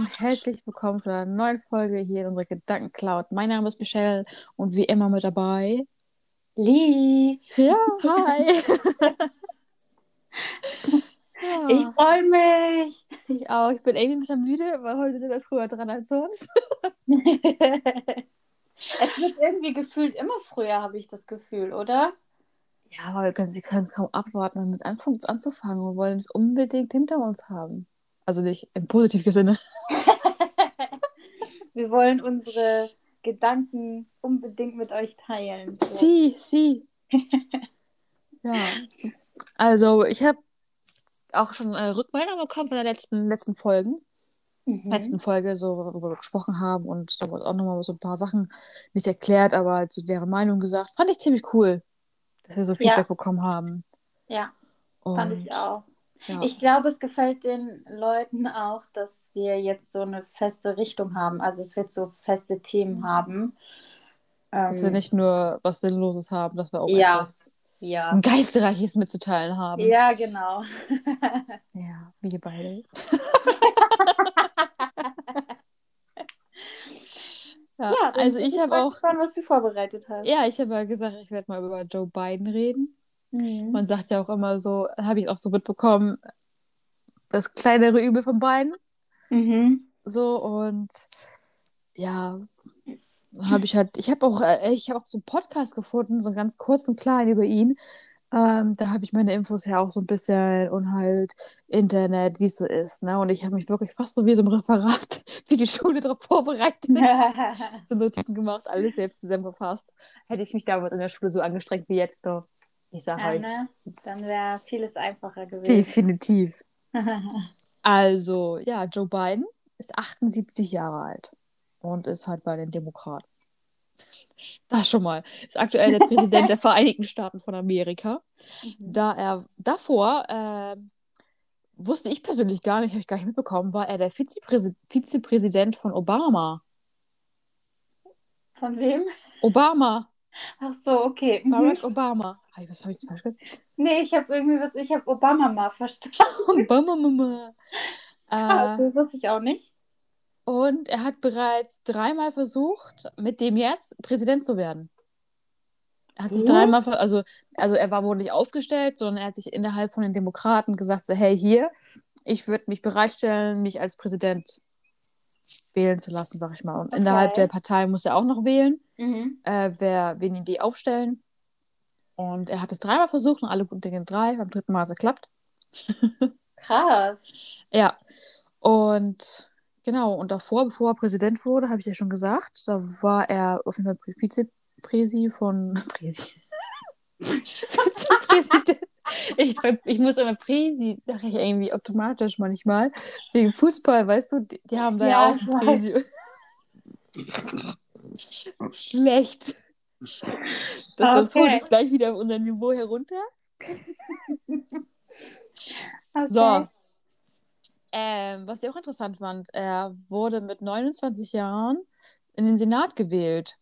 und herzlich willkommen zu einer neuen Folge hier in unserer Gedankencloud. Mein Name ist Michelle und wie immer mit dabei Lee. Ja, hi. Ich freue mich. Ich auch. Ich bin irgendwie ein bisschen müde, weil heute sind wir früher dran als sonst. es wird irgendwie gefühlt immer früher, habe ich das Gefühl, oder? Ja, aber wir können, sie können es kaum abwarten, damit anzufangen. Wir wollen es unbedingt hinter uns haben. Also nicht im positiven Sinne. wir wollen unsere Gedanken unbedingt mit euch teilen. So. Sie, sie. ja. Also, ich habe auch schon äh, Rückmeldung bekommen von der letzten, letzten Folgen. Mhm. letzten Folge, so worüber wir gesprochen haben und da wurde auch nochmal so ein paar Sachen nicht erklärt, aber halt so deren Meinung gesagt. Fand ich ziemlich cool, dass wir so Feedback ja. bekommen haben. Ja, und, fand ich auch. Ja. Ich glaube, es gefällt den Leuten auch, dass wir jetzt so eine feste Richtung haben. Also es wird so feste Themen haben. Dass ähm, wir nicht nur was Sinnloses haben, dass wir auch ja. etwas ja. Geistreiches mitzuteilen haben. Ja, genau. ja, wir beide. ja, ja also ich habe auch. Gespannt, was du vorbereitet hast. Ja, ich habe ja gesagt, ich werde mal über Joe Biden reden. Mhm. Man sagt ja auch immer so, habe ich auch so mitbekommen, das kleinere Übel von beiden. Mhm. So und ja, habe ich halt, ich habe auch, äh, ich habe auch so einen Podcast gefunden, so einen ganz kurzen, kleinen über ihn. Ähm, da habe ich meine Infos ja auch so ein bisschen und halt Internet, wie es so ist. Ne? Und ich habe mich wirklich fast so wie so ein Referat für die Schule darauf vorbereitet. so Notizen gemacht, alles selbst zusammengefasst. Hätte ich mich damals in der Schule so angestrengt wie jetzt. Doch. Ich sage ja, euch. Ne? Dann wäre vieles einfacher gewesen. Definitiv. also, ja, Joe Biden ist 78 Jahre alt und ist halt bei den Demokraten. Das schon mal. Ist aktuell der Präsident der Vereinigten Staaten von Amerika. Mhm. Da er davor, äh, wusste ich persönlich gar nicht, habe ich gar nicht mitbekommen, war er der Vizepräsid Vizepräsident von Obama. Von wem? Obama. Ach so, okay. Mhm. Barack Obama. Hey, was habe ich falsch gesagt? Nee, ich habe irgendwie was, ich habe Obama mal verstanden. Obama Mama. Ah, äh, das wusste ich auch nicht. Und er hat bereits dreimal versucht, mit dem jetzt Präsident zu werden. Er hat sich Was? dreimal, also, also er war wohl nicht aufgestellt, sondern er hat sich innerhalb von den Demokraten gesagt, so, hey, hier, ich würde mich bereitstellen, mich als Präsident wählen zu lassen, sag ich mal. Und okay. innerhalb der Partei muss er auch noch wählen, mhm. äh, wer, wen die aufstellen. Und er hat es dreimal versucht und alle guten Dinge drei. Beim dritten Mal hat es geklappt. Krass. ja. Und genau, und davor, bevor er Präsident wurde, habe ich ja schon gesagt, da war er auf jeden Fall Vizepräsi von Präsi. Vizepräsident. Ich, ich muss immer Präsi, dachte ich irgendwie automatisch manchmal. Wegen Fußball, weißt du, die, die haben da ja, auch Präsi. Schlecht. Das, das holt es gleich wieder unser Niveau herunter. okay. So. Ähm, was ich auch interessant fand, er wurde mit 29 Jahren in den Senat gewählt.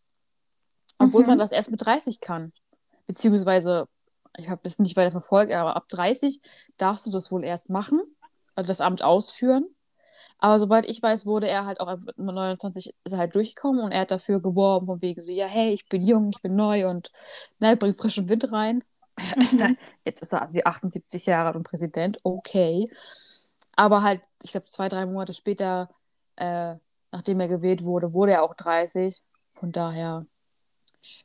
Obwohl mhm. man das erst mit 30 kann. Beziehungsweise, ich habe es nicht weiter verfolgt, aber ab 30 darfst du das wohl erst machen, also das Amt ausführen. Aber soweit ich weiß, wurde er halt auch mit 29 ist er halt durchgekommen und er hat dafür geworben, von wegen so, ja, hey, ich bin jung, ich bin neu und ne, bring frischen Wind rein. Jetzt ist er also 78 Jahre alt und Präsident, okay. Aber halt, ich glaube, zwei, drei Monate später, äh, nachdem er gewählt wurde, wurde er auch 30. Von daher.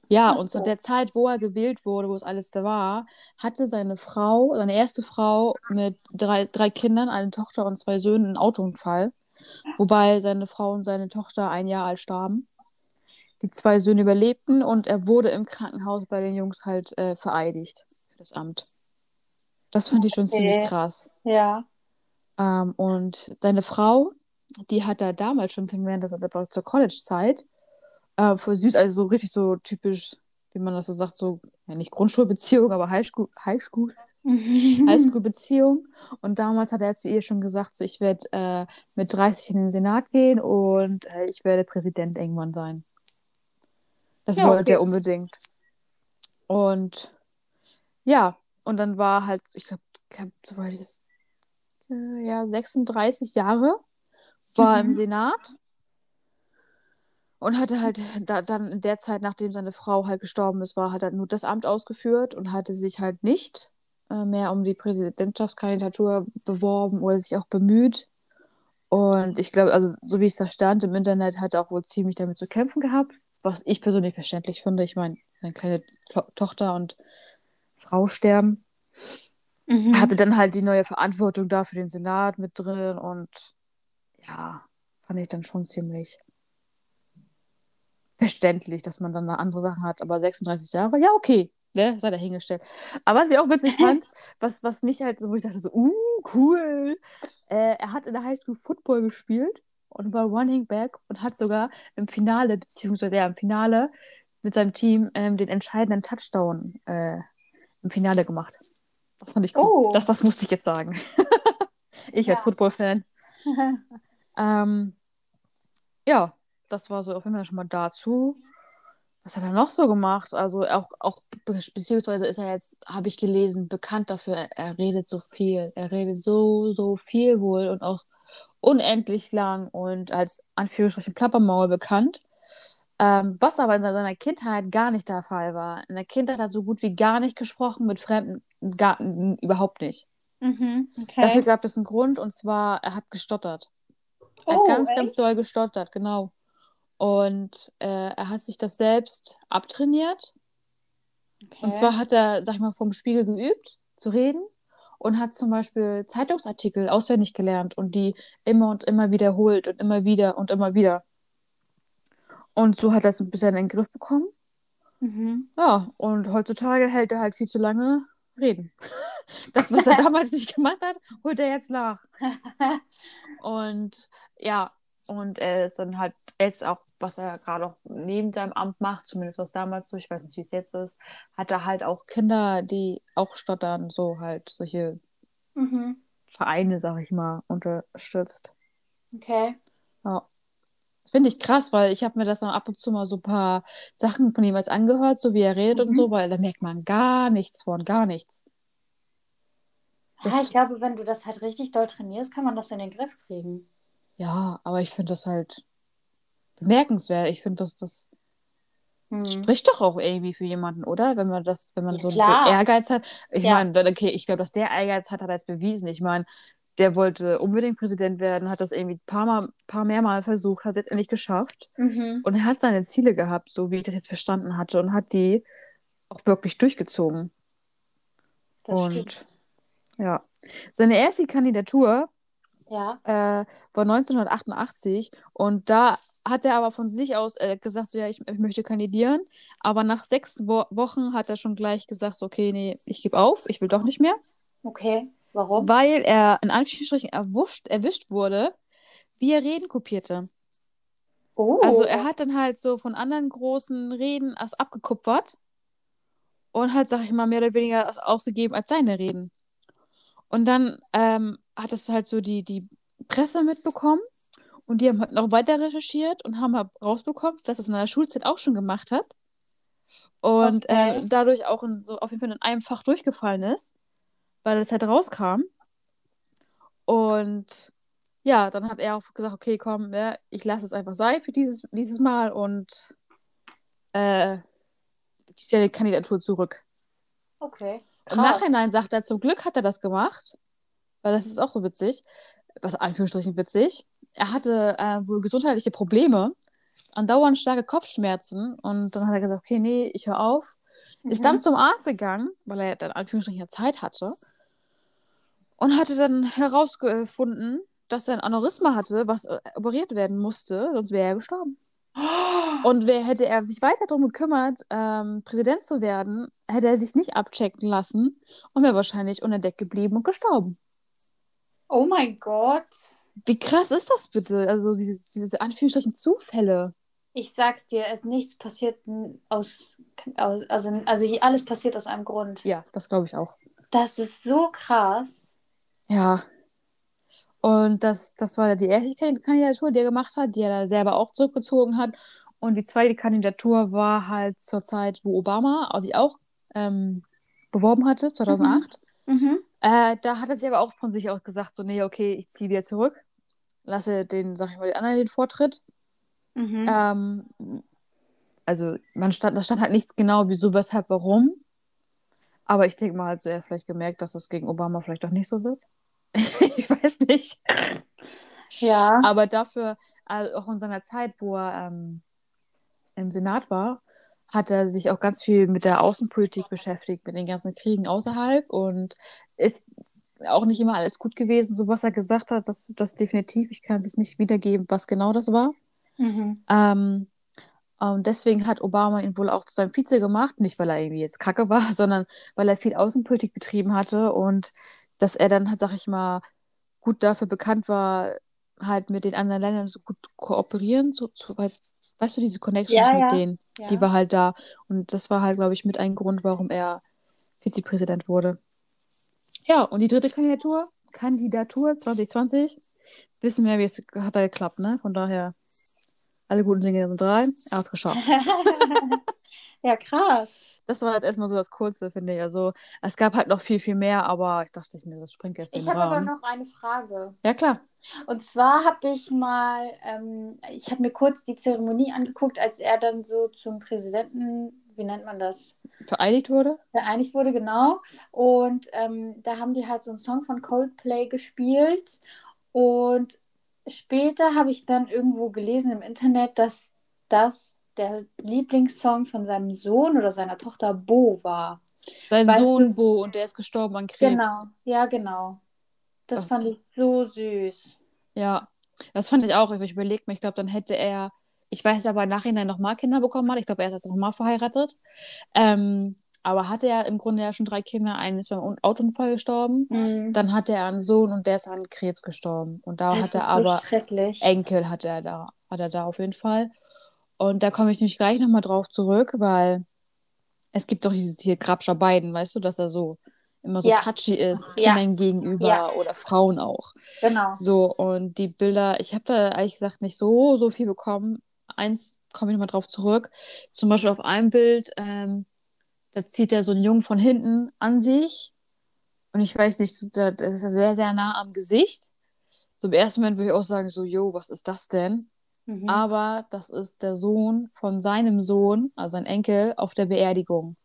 Ja, und zu der Zeit, wo er gewählt wurde, wo es alles da war, hatte seine Frau, seine erste Frau mit drei, drei Kindern, eine Tochter und zwei Söhnen, einen Autounfall. Wobei seine Frau und seine Tochter ein Jahr alt starben. Die zwei Söhne überlebten und er wurde im Krankenhaus bei den Jungs halt äh, vereidigt für das Amt. Das fand ich schon okay. ziemlich krass. Ja. Ähm, und seine Frau, die hat er damals schon kennengelernt, das war zur College-Zeit äh, voll süß, also so richtig so typisch, wie man das so sagt, so, ja nicht Grundschulbeziehung, aber Highschool, Highschool, Highschool-Beziehung. Und damals hat er zu ihr schon gesagt, so, ich werde äh, mit 30 in den Senat gehen und äh, ich werde Präsident irgendwann sein. Das ja, wollte okay. er unbedingt. Und ja, und dann war halt, ich glaube, soweit ich das, äh, ja, 36 Jahre war im Senat und hatte halt da, dann in der Zeit, nachdem seine Frau halt gestorben ist, war, hat er nur das Amt ausgeführt und hatte sich halt nicht äh, mehr um die Präsidentschaftskandidatur beworben oder sich auch bemüht. Und ich glaube, also so wie es da stand im Internet, hat er auch wohl ziemlich damit zu kämpfen gehabt, was ich persönlich verständlich finde. Ich meine, seine kleine to Tochter und Frau sterben. Mhm. Hatte dann halt die neue Verantwortung da für den Senat mit drin und ja, fand ich dann schon ziemlich verständlich, dass man dann da andere Sachen hat. Aber 36 Jahre, ja, okay, ne, sei dahingestellt. Aber was ich auch witzig fand, was, was mich halt so, wo ich dachte so, uh, cool. Äh, er hat in der Highschool Football gespielt und war Running Back und hat sogar im Finale, beziehungsweise ja, im Finale mit seinem Team ähm, den entscheidenden Touchdown äh, im Finale gemacht. Das fand ich cool. Oh. Das, das musste ich jetzt sagen. ich ja. als Football-Fan. ähm, ja, das war so auf jeden Fall schon mal dazu. Was hat er noch so gemacht? Also auch, auch beziehungsweise ist er jetzt, habe ich gelesen, bekannt dafür, er redet so viel. Er redet so, so viel wohl und auch unendlich lang und als Anführungsstrichen Plappermaul bekannt. Ähm, was aber in seiner Kindheit gar nicht der Fall war. In der Kindheit hat er so gut wie gar nicht gesprochen mit Fremden, gar, überhaupt nicht. Mhm, okay. Dafür gab es einen Grund und zwar, er hat gestottert. Er oh, hat ganz, echt? ganz doll gestottert, genau. Und äh, er hat sich das selbst abtrainiert. Okay. Und zwar hat er, sag ich mal, vom Spiegel geübt, zu reden und hat zum Beispiel Zeitungsartikel auswendig gelernt und die immer und immer wiederholt und immer wieder und immer wieder. Und so hat er es ein bisschen in den Griff bekommen. Mhm. Ja, und heutzutage hält er halt viel zu lange reden. Das, was er damals nicht gemacht hat, holt er jetzt nach. und ja, und er ist dann halt jetzt auch, was er gerade auch neben seinem Amt macht, zumindest was damals so, ich weiß nicht, wie es jetzt ist, hat er halt auch Kinder, die auch stottern, so halt solche mhm. Vereine, sag ich mal, unterstützt. Okay. Ja. Das finde ich krass, weil ich habe mir das dann ab und zu mal so ein paar Sachen von ihm als angehört, so wie er redet mhm. und so, weil da merkt man gar nichts von, gar nichts. Ja, ich glaube, wenn du das halt richtig doll trainierst, kann man das in den Griff kriegen. Ja, aber ich finde das halt bemerkenswert. Ich finde, dass das hm. spricht doch auch irgendwie für jemanden, oder? Wenn man das, wenn man ja, so, so, Ehrgeiz hat. Ich ja. meine, okay, ich glaube, dass der Ehrgeiz hat, hat er jetzt bewiesen. Ich meine, der wollte unbedingt Präsident werden, hat das irgendwie ein paar, Mal, paar mehrmal versucht, hat es jetzt endlich geschafft. Mhm. Und er hat seine Ziele gehabt, so wie ich das jetzt verstanden hatte, und hat die auch wirklich durchgezogen. Das und stimmt. ja. Seine erste Kandidatur ja. Äh, war 1988 und da hat er aber von sich aus äh, gesagt, so ja, ich, ich, möchte kandidieren. Aber nach sechs Wo Wochen hat er schon gleich gesagt, so, okay, nee, ich gebe auf, ich will doch nicht mehr. Okay, warum? Weil er in Anführungsstrichen erwischt, erwischt wurde, wie er Reden kopierte. Oh. Also er hat dann halt so von anderen großen Reden abgekupfert und halt, sag ich mal, mehr oder weniger ausgegeben als seine Reden. Und dann ähm, hat es halt so die, die Presse mitbekommen und die haben halt noch weiter recherchiert und haben halt rausbekommen, dass es in der Schulzeit auch schon gemacht hat. Und okay. äh, dadurch auch in, so auf jeden Fall in einem Fach durchgefallen ist, weil es halt rauskam. Und ja, dann hat er auch gesagt, okay, komm, ja, ich lasse es einfach sein für dieses, dieses Mal und äh, zieht die Kandidatur zurück. Okay. Krass. Im Nachhinein sagt er, zum Glück hat er das gemacht, weil das ist auch so witzig, was Anführungsstrichen witzig. Er hatte äh, wohl gesundheitliche Probleme, andauernd starke Kopfschmerzen und dann hat er gesagt, okay, nee, ich höre auf. Mhm. Ist dann zum Arzt gegangen, weil er dann Anführungsstrichen Zeit hatte und hatte dann herausgefunden, dass er ein Aneurysma hatte, was äh, operiert werden musste, sonst wäre er gestorben. Und wer hätte er sich weiter darum gekümmert, ähm, Präsident zu werden, hätte er sich nicht abchecken lassen und wäre wahrscheinlich unentdeckt geblieben und gestorben. Oh mein Gott. Wie krass ist das bitte? Also diese, diese Anführungsstrichen Zufälle. Ich sag's dir, es nichts passiert aus, aus also, also alles passiert aus einem Grund. Ja, das glaube ich auch. Das ist so krass. Ja. Und das, das war die erste Kandidatur, die er gemacht hat, die er da selber auch zurückgezogen hat. Und die zweite Kandidatur war halt zur Zeit, wo Obama sich auch ähm, beworben hatte, 2008. Mhm. Mhm. Äh, da hat er sich aber auch von sich aus gesagt, so, nee, okay, ich ziehe wieder zurück. Lasse den, sag ich mal, den anderen den Vortritt. Mhm. Ähm, also, man stand, da stand halt nichts genau, wieso, weshalb, warum. Aber ich denke mal halt so, er hat vielleicht gemerkt, dass es gegen Obama vielleicht auch nicht so wird. ich weiß nicht. Ja. Aber dafür, also auch in seiner Zeit, wo er ähm, im Senat war, hat er sich auch ganz viel mit der Außenpolitik beschäftigt, mit den ganzen Kriegen außerhalb und ist auch nicht immer alles gut gewesen. So was er gesagt hat, das, das definitiv, ich kann es nicht wiedergeben, was genau das war. Mhm. Ähm, und deswegen hat Obama ihn wohl auch zu seinem Vize gemacht, nicht weil er irgendwie jetzt kacke war, sondern weil er viel Außenpolitik betrieben hatte und dass er dann, sag ich mal, gut dafür bekannt war, halt mit den anderen Ländern so gut kooperieren, so, so weißt du, diese Connections ja, mit ja. denen, ja. die war halt da. Und das war halt, glaube ich, mit ein Grund, warum er Vizepräsident wurde. Ja, und die dritte Kandidatur, Kandidatur 2020, wissen wir, wie es hat da geklappt, ne? Von daher, alle guten Dinge sind drei, er hat es geschafft. ja, krass das war jetzt erstmal so das Kurze, finde ich. Also es gab halt noch viel, viel mehr, aber ich dachte mir, das springt jetzt Ich habe aber noch eine Frage. Ja, klar. Und zwar habe ich mal, ähm, ich habe mir kurz die Zeremonie angeguckt, als er dann so zum Präsidenten, wie nennt man das? Vereidigt wurde? Vereidigt wurde, genau. Und ähm, da haben die halt so einen Song von Coldplay gespielt. Und später habe ich dann irgendwo gelesen im Internet, dass das der Lieblingssong von seinem Sohn oder seiner Tochter Bo war. Sein weißt Sohn du? Bo und der ist gestorben an Krebs. Genau, ja, genau. Das, das fand ich so süß. Ja, das fand ich auch. Ich überlege mir, ich glaube, dann hätte er, ich weiß aber im Nachhinein nochmal Kinder bekommen hat. Ich glaube, er ist jetzt nochmal verheiratet. Ähm, aber hatte er im Grunde ja schon drei Kinder. Einen ist beim Autounfall gestorben. Mhm. Dann hatte er einen Sohn und der ist an Krebs gestorben. Und da das hat er aber Enkel hat er da, hat er da auf jeden Fall. Und da komme ich nämlich gleich nochmal drauf zurück, weil es gibt doch dieses hier Grabscher Beiden, weißt du, dass er so immer so ja. touchy ist, Kindern ja. gegenüber ja. oder Frauen auch. Genau. So, und die Bilder, ich habe da ehrlich gesagt nicht so, so viel bekommen. Eins komme ich nochmal drauf zurück. Zum Beispiel auf einem Bild, ähm, da zieht er so einen Jungen von hinten an sich. Und ich weiß nicht, das ist sehr, sehr nah am Gesicht. So im ersten Moment würde ich auch sagen, so, yo, was ist das denn? Mhm. Aber das ist der Sohn von seinem Sohn, also sein Enkel, auf der Beerdigung.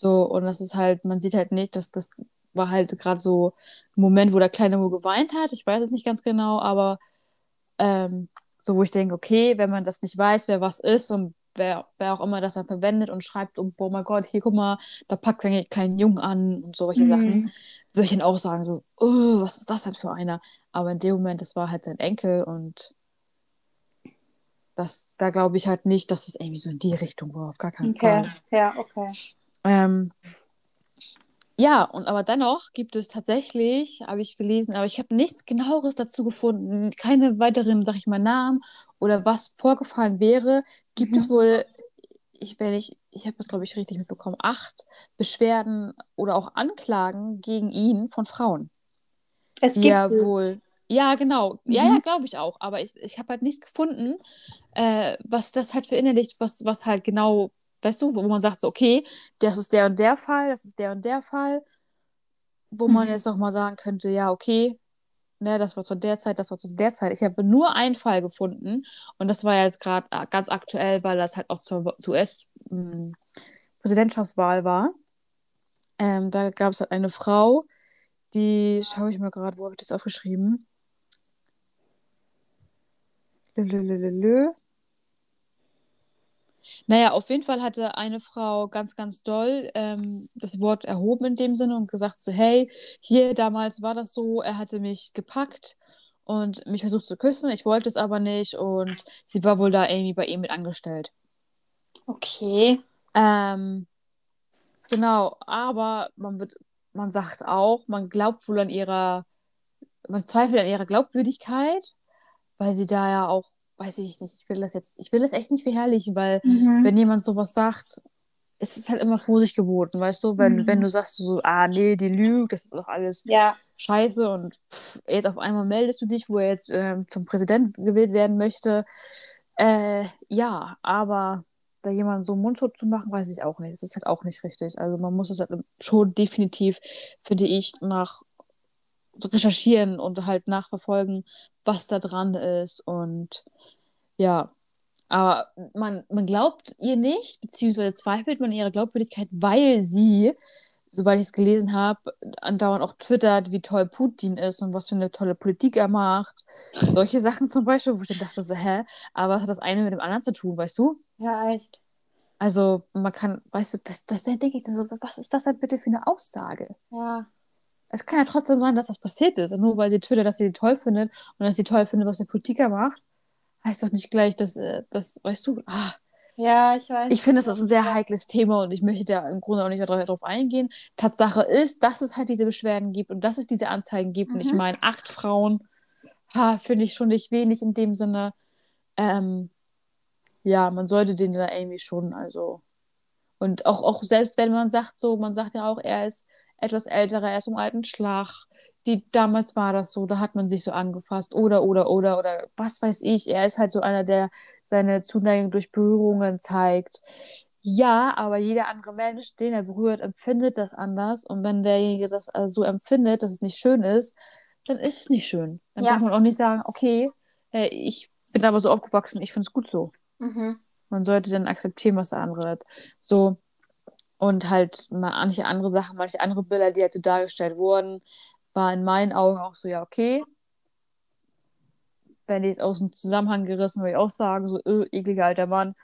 So, und das ist halt, man sieht halt nicht, dass das war halt gerade so ein Moment, wo der Kleine nur geweint hat. Ich weiß es nicht ganz genau, aber ähm, so, wo ich denke, okay, wenn man das nicht weiß, wer was ist und wer, wer auch immer das dann verwendet und schreibt, oh, oh mein Gott, hier guck mal, da packt ein kleinen Jungen an und solche mhm. Sachen, würde ich dann auch sagen, so, oh, was ist das denn für einer? Aber in dem Moment, das war halt sein Enkel und das, da glaube ich halt nicht, dass es irgendwie so in die Richtung war, auf gar keinen okay. Fall. Ja, okay. Ähm, ja, und aber dennoch gibt es tatsächlich, habe ich gelesen, aber ich habe nichts genaueres dazu gefunden, keine weiteren, sag ich mal, Namen oder was vorgefallen wäre, gibt mhm. es wohl, ich werde ich, ich habe das glaube ich richtig mitbekommen, acht Beschwerden oder auch Anklagen gegen ihn von Frauen. Es gibt ja wohl ja, genau. Ja, mhm. ja, glaube ich auch. Aber ich, ich habe halt nichts gefunden, äh, was das halt verinnerlicht, was, was halt genau, weißt du, wo man sagt, so, okay, das ist der und der Fall, das ist der und der Fall, wo mhm. man jetzt auch mal sagen könnte, ja, okay, ne, das war zu der Zeit, das war zu der Zeit. Ich habe nur einen Fall gefunden und das war jetzt gerade äh, ganz aktuell, weil das halt auch zur, zur US-Präsidentschaftswahl hm, war. Ähm, da gab es halt eine Frau, die, schaue ich mal gerade, wo habe ich das aufgeschrieben? Lülülülü. Naja, auf jeden Fall hatte eine Frau ganz, ganz doll ähm, das Wort erhoben in dem Sinne und gesagt so, hey, hier damals war das so, er hatte mich gepackt und mich versucht zu küssen, ich wollte es aber nicht und sie war wohl da irgendwie bei ihm mit angestellt. Okay. Ähm, genau, aber man wird, man sagt auch, man glaubt wohl an ihrer, man zweifelt an ihrer Glaubwürdigkeit weil sie da ja auch, weiß ich nicht, ich will das jetzt, ich will das echt nicht verherrlichen, weil mhm. wenn jemand sowas sagt, ist es halt immer Vorsicht geboten, weißt du, wenn, mhm. wenn du sagst so, ah nee, die lügt, das ist doch alles ja. scheiße und pff, jetzt auf einmal meldest du dich, wo er jetzt äh, zum Präsident gewählt werden möchte. Äh, ja, aber da jemanden so mundtot zu machen, weiß ich auch nicht. Das ist halt auch nicht richtig. Also man muss das halt schon definitiv, finde ich, nach recherchieren und halt nachverfolgen, was da dran ist. Und ja, aber man, man glaubt ihr nicht, beziehungsweise zweifelt man ihre Glaubwürdigkeit, weil sie, soweit ich es gelesen habe, andauernd auch twittert, wie toll Putin ist und was für eine tolle Politik er macht. Solche Sachen zum Beispiel, wo ich dann dachte so, hä, aber was hat das eine mit dem anderen zu tun, weißt du? Ja, echt. Also man kann, weißt du, das, das denke ich dann so, was ist das denn bitte für eine Aussage? Ja. Es kann ja trotzdem sein, dass das passiert ist. Und nur weil sie twittert, dass sie die toll findet und dass sie toll findet, was der Politiker macht, heißt doch nicht gleich, dass, äh, das, weißt du, ah, Ja, ich weiß. ich finde, das ist ein sehr heikles Thema und ich möchte da im Grunde auch nicht darauf darauf eingehen. Tatsache ist, dass es halt diese Beschwerden gibt und dass es diese Anzeigen gibt. Und ich Mhm. meine, acht Frauen, finde ich schon nicht wenig in dem Sinne. Ähm, ja, man sollte den da irgendwie schon, also. Und auch, auch selbst wenn man sagt, so, man sagt ja auch, er ist etwas älterer, er ist im alten Schlag. Die, damals war das so, da hat man sich so angefasst. Oder, oder, oder, oder, was weiß ich. Er ist halt so einer, der seine Zuneigung durch Berührungen zeigt. Ja, aber jeder andere Mensch, den er berührt, empfindet das anders. Und wenn derjenige das also so empfindet, dass es nicht schön ist, dann ist es nicht schön. Dann Ja. darf man auch nicht sagen, okay, äh, ich bin aber so aufgewachsen, ich finde es gut so. Mhm. Man sollte dann akzeptieren, was der andere hat. So. Und halt manche andere Sachen, manche andere Bilder, die halt so dargestellt wurden, war in meinen Augen auch so, ja, okay. Wenn die jetzt aus dem Zusammenhang gerissen, würde ich auch sagen, so, öh, ekliger alter Mann,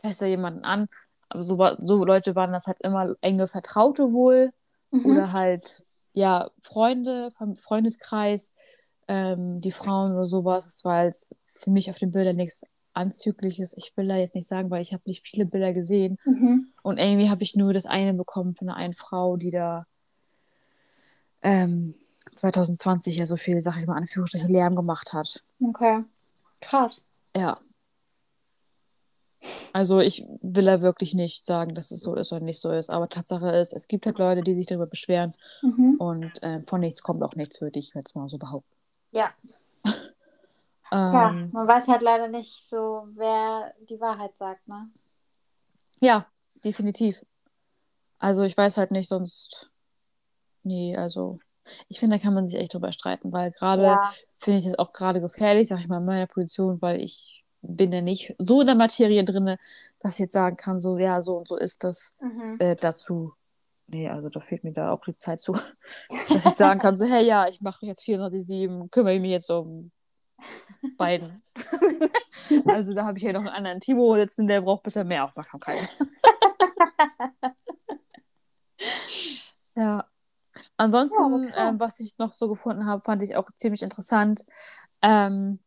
fässt da jemanden an. Aber so, so Leute waren das halt immer enge Vertraute wohl Mhm. oder halt, ja, Freunde, vom Freundeskreis, ähm, die Frauen oder sowas. Das war jetzt für mich auf den Bildern nichts Anzügliches. Ich will da jetzt nicht sagen, weil ich habe nicht viele Bilder gesehen. Mhm. Und irgendwie habe ich nur das eine bekommen von einer einen Frau, die da ähm, 2020 ja so viel, sag ich mal, Anführungsstriche Lärm gemacht hat. Okay. Krass. Ja. Also ich will da wirklich nicht sagen, dass es so ist oder nicht so ist. Aber Tatsache ist, es gibt halt Leute, die sich darüber beschweren Mhm. und ähm, von nichts kommt auch nichts, würde ich jetzt mal so behaupten. Ja. Ähm, man weiß halt leider nicht so, wer die Wahrheit sagt, ne? ja, definitiv. Also ich weiß halt nicht, sonst. Nee, also ich finde, da kann man sich echt drüber streiten, weil gerade Ja. finde ich das auch gerade gefährlich, sag ich mal, in meiner Position, weil ich bin ja nicht so in der Materie drin, dass ich jetzt sagen kann, so, ja, so und so ist das Mhm. äh, dazu. Nee, also da fehlt mir da auch die Zeit zu, dass ich sagen kann, so, hey, ja, ich mache jetzt 407, kümmere ich mich jetzt um beiden. also da habe ich ja noch einen anderen Timo sitzen, der braucht ein bisschen mehr Aufmerksamkeit. ja. Ansonsten, Ja, ähm, was ich noch so gefunden habe, fand ich auch ziemlich interessant. Ähm,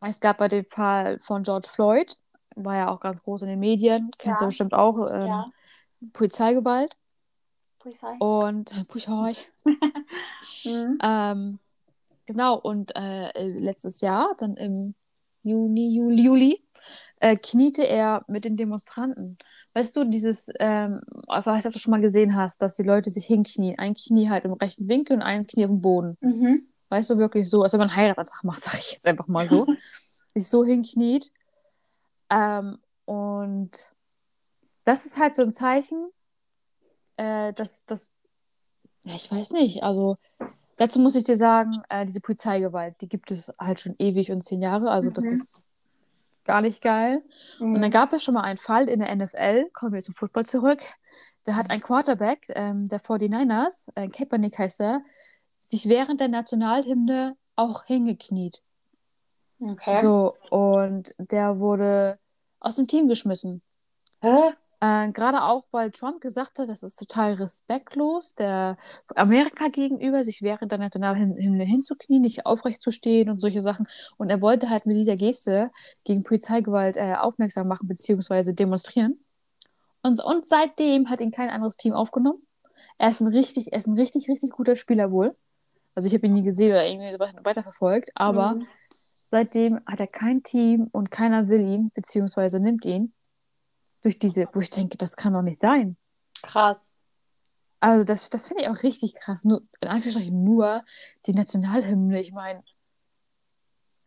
es gab bei dem Fall von George Floyd, war ja auch ganz groß in den Medien, kennst du Ja. bestimmt auch, ähm, Ja. Polizeigewalt Polizei. und Puchoi. Mhm. Ähm, genau, und äh, letztes Jahr, dann im Juni, Juli, Juli, äh, kniete er mit den Demonstranten. Weißt du, dieses, ähm, ich weiß nicht, ob du schon mal gesehen hast, dass die Leute sich hinknien. Ein Knie halt im rechten Winkel und ein Knie auf dem Boden. Mhm. Weißt du, wirklich so, als wenn man einen Heiratsantrag macht, sag ich jetzt einfach mal so. sich so hinkniet. Ähm, und das ist halt so ein Zeichen, äh, dass das, ja, ich weiß nicht, also dazu muss ich dir sagen, äh, diese Polizeigewalt, die gibt es halt schon ewig und zehn Jahre, also das Mhm. ist gar nicht geil. Und dann Mhm. gab es schon mal einen Fall in der NFL, kommen wir zum Football zurück, da hat ein Quarterback ähm, der 49ers, äh, Kaepernick heißt er, sich während der Nationalhymne auch hingekniet. Okay. So, und der wurde aus dem Team geschmissen. Hä? Äh, gerade auch, weil Trump gesagt hat, das ist total respektlos, der Amerika gegenüber, sich während der Nationalhymne hinzuknien, nicht aufrecht zu stehen und solche Sachen. Und er wollte halt mit dieser Geste gegen Polizeigewalt äh, aufmerksam machen, beziehungsweise demonstrieren. Und, und seitdem hat ihn kein anderes Team aufgenommen. Er ist ein richtig, er ist ein richtig, richtig guter Spieler wohl. Also ich habe ihn nie gesehen oder irgendwie so weiterverfolgt, aber Mhm. seitdem hat er kein Team und keiner will ihn, beziehungsweise nimmt ihn. Durch diese, wo ich denke, das kann doch nicht sein. Krass. Also das, das finde ich auch richtig krass. Nur, in Anführungsstrichen nur die Nationalhymne. Ich meine,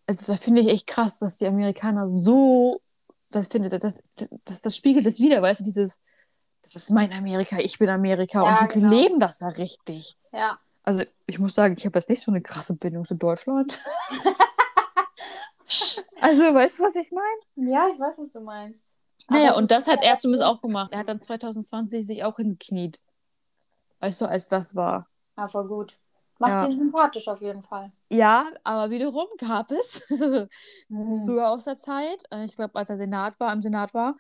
also da finde ich echt krass, dass die Amerikaner so das finde das, das, das, das spiegelt es wieder, weißt du, dieses, das ist mein Amerika, ich bin Amerika Ja, und die genau. leben das ja richtig. Ja. Also ich muss sagen, ich habe jetzt nicht so eine krasse Bindung zu Deutschland. also, weißt du, was ich meine? Ja, ich weiß, was du meinst. Naja, und das hat er zumindest auch gemacht. Er hat dann 2020 sich auch hingekniet. Weißt du, als das war. Ja, voll gut. Macht Ja. ihn sympathisch auf jeden Fall. Ja, aber wiederum gab es Mhm. früher aus der Zeit, äh, ich glaube, als er Senat war, im Senat war,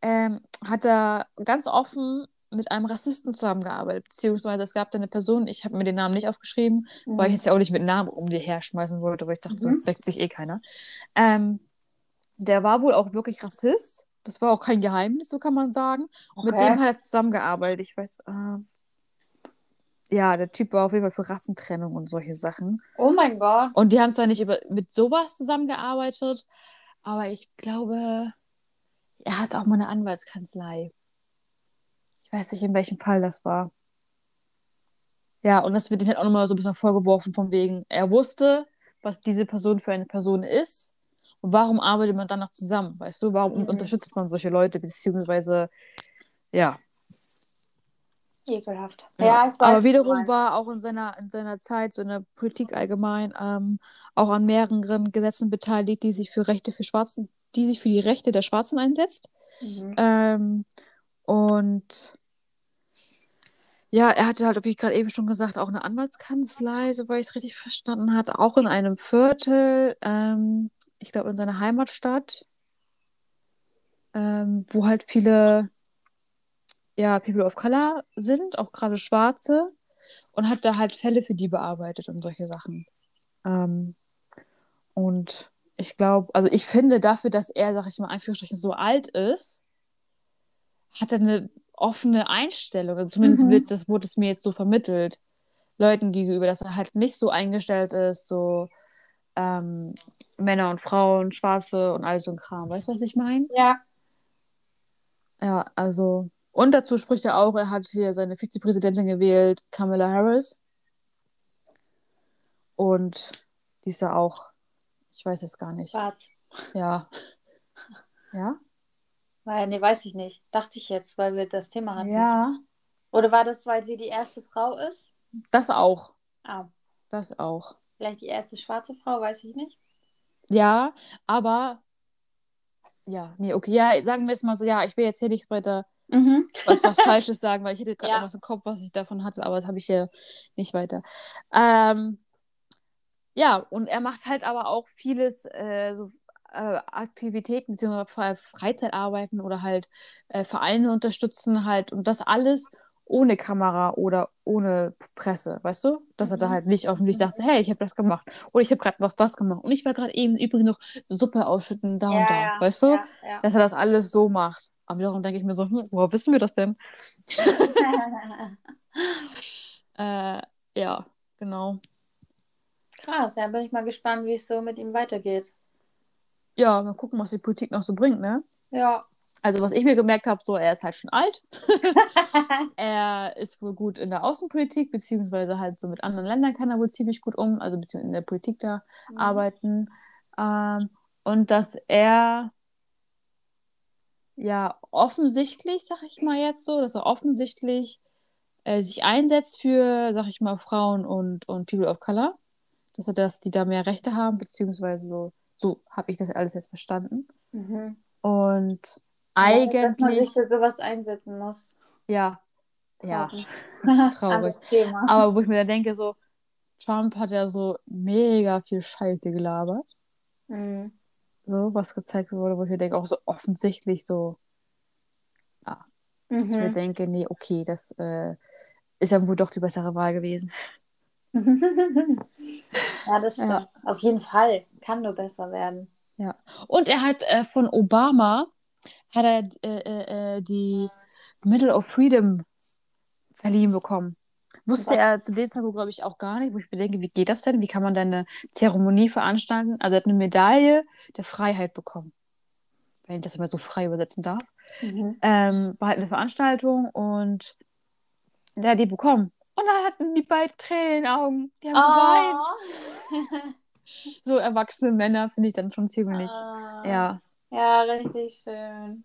ähm, hat er ganz offen mit einem Rassisten zusammengearbeitet. Beziehungsweise es gab da eine Person, ich habe mir den Namen nicht aufgeschrieben, weil ich jetzt ja auch nicht mit Namen um die her schmeißen wollte, weil ich dachte, so Mhm. weckt sich eh keiner. Ähm, der war wohl auch wirklich Rassist. Das war auch kein Geheimnis, so kann man sagen. Mit Okay. dem hat er zusammengearbeitet. Ich weiß, äh, ja, der Typ war auf jeden Fall für Rassentrennung und solche Sachen. Oh mein Gott. Und die haben zwar nicht über, mit sowas zusammengearbeitet, aber ich glaube, er hat auch mal eine Anwaltskanzlei. Ich weiß nicht, in welchem Fall das war. Ja, und das wird ihm halt auch nochmal so ein bisschen vorgeworfen, von wegen, er wusste, was diese Person für eine Person ist. Und warum arbeitet man dann noch zusammen? Weißt du, warum Mhm. unterstützt man solche Leute, beziehungsweise, ja. Ekelhaft. Ja, Ja, ich weiß. aber wiederum war auch in seiner, in seiner Zeit, so in der Politik allgemein, ähm, auch an mehreren Gesetzen beteiligt, die sich für Rechte für Schwarzen, die sich für die Rechte der Schwarzen einsetzt. Mhm. Ähm, und ja, er hatte halt, wie ich gerade eben schon gesagt, auch eine Anwaltskanzlei, soweit ich es richtig verstanden hatte, auch in einem Viertel, ähm, ich glaube in seiner Heimatstadt, ähm, wo halt viele ja, People of Color sind, auch gerade Schwarze, und hat da halt Fälle für die bearbeitet und solche Sachen. Ähm, und ich glaube, also ich finde dafür, dass er, sag ich mal, Anführungsstrichen so alt ist, hat er eine offene Einstellung. Also zumindest Mhm. wird das, wurde es mir jetzt so vermittelt, Leuten gegenüber, dass er halt nicht so eingestellt ist, so ähm, Männer und Frauen, Schwarze und all so ein Kram. Weißt du, was ich meine? Ja. Ja, also. Und dazu spricht er auch, er hat hier seine Vizepräsidentin gewählt, Kamala Harris. Und die ist ja auch, ich weiß es gar nicht. Schwarz. Ja. Ja? Weil, nee, weiß ich nicht. Dachte ich jetzt, weil wir das Thema hatten. Ja. Oder war das, weil sie die erste Frau ist? Das auch. Ah, Das auch. Vielleicht die erste schwarze Frau, weiß ich nicht. Ja, aber. Ja, nee, okay. Ja, sagen wir es mal so, ja, ich will jetzt hier nicht weiter Mhm. was, was Falsches sagen, weil ich hätte gerade Ja. noch was im Kopf, was ich davon hatte, aber das habe ich hier nicht weiter. Ähm, ja, und er macht halt aber auch vieles, äh, so äh, Aktivitäten beziehungsweise Fre- Freizeitarbeiten oder halt äh, Vereine unterstützen halt und das alles ohne Kamera oder ohne Presse, weißt du? Dass er da Mhm. halt nicht öffentlich sagt, so, hey, ich habe das gemacht oder ich habe gerade was das gemacht und ich war gerade eben übrigens noch Suppe ausschütten da Ja, und da, ja, weißt du? Ja, ja. Dass er das alles so macht. Aber wiederum denke ich mir so, hm, woher wissen wir das denn? Äh, ja, genau. Krass, ja, bin ich mal gespannt, wie es so mit ihm weitergeht. Ja, mal gucken, was die Politik noch so bringt, ne? Ja. Also, was ich mir gemerkt habe, so, er ist halt schon alt. Er ist wohl gut in der Außenpolitik, beziehungsweise halt so mit anderen Ländern kann er wohl ziemlich gut um, also in der Politik da Mhm. arbeiten. Ähm, und dass er ja offensichtlich, sag ich mal jetzt so, dass er offensichtlich äh, sich einsetzt für, sag ich mal, Frauen und, und People of Color. Dass er das, die da mehr Rechte haben, beziehungsweise so, so habe ich das alles jetzt verstanden. Mhm. Und Dass man eigentlich, sich für sowas einsetzen muss. ja, ja, Traurig. traurig. Anderes Thema. Aber wo ich mir dann denke, so, Trump hat ja so mega viel Scheiße gelabert, Mhm. so, was gezeigt wurde, wo ich mir denke, auch so offensichtlich so, dass ich mir Mhm. denke, nee, okay, das äh, ist ja wohl doch die bessere Wahl gewesen. ja, das stimmt. Ja. Auf jeden Fall. Kann nur besser werden. Und er hat äh, von Obama, hat er äh, äh, äh, die Medal of Freedom verliehen bekommen. Wusste Was? er zu dem Zeitpunkt, glaube ich, auch gar nicht, wo ich mir denke, wie geht das denn? Wie kann man denn eine Zeremonie veranstalten? Also er hat eine Medaille der Freiheit bekommen. Wenn ich das mal so frei übersetzen darf. Mhm. Ähm, war halt eine Veranstaltung und der hat die bekommen. Und dann hatten die beiden Tränen in den Augen. Die haben geweint. Oh. So erwachsene Männer finde ich dann schon ziemlich. Ah. Ja, Ja, richtig schön.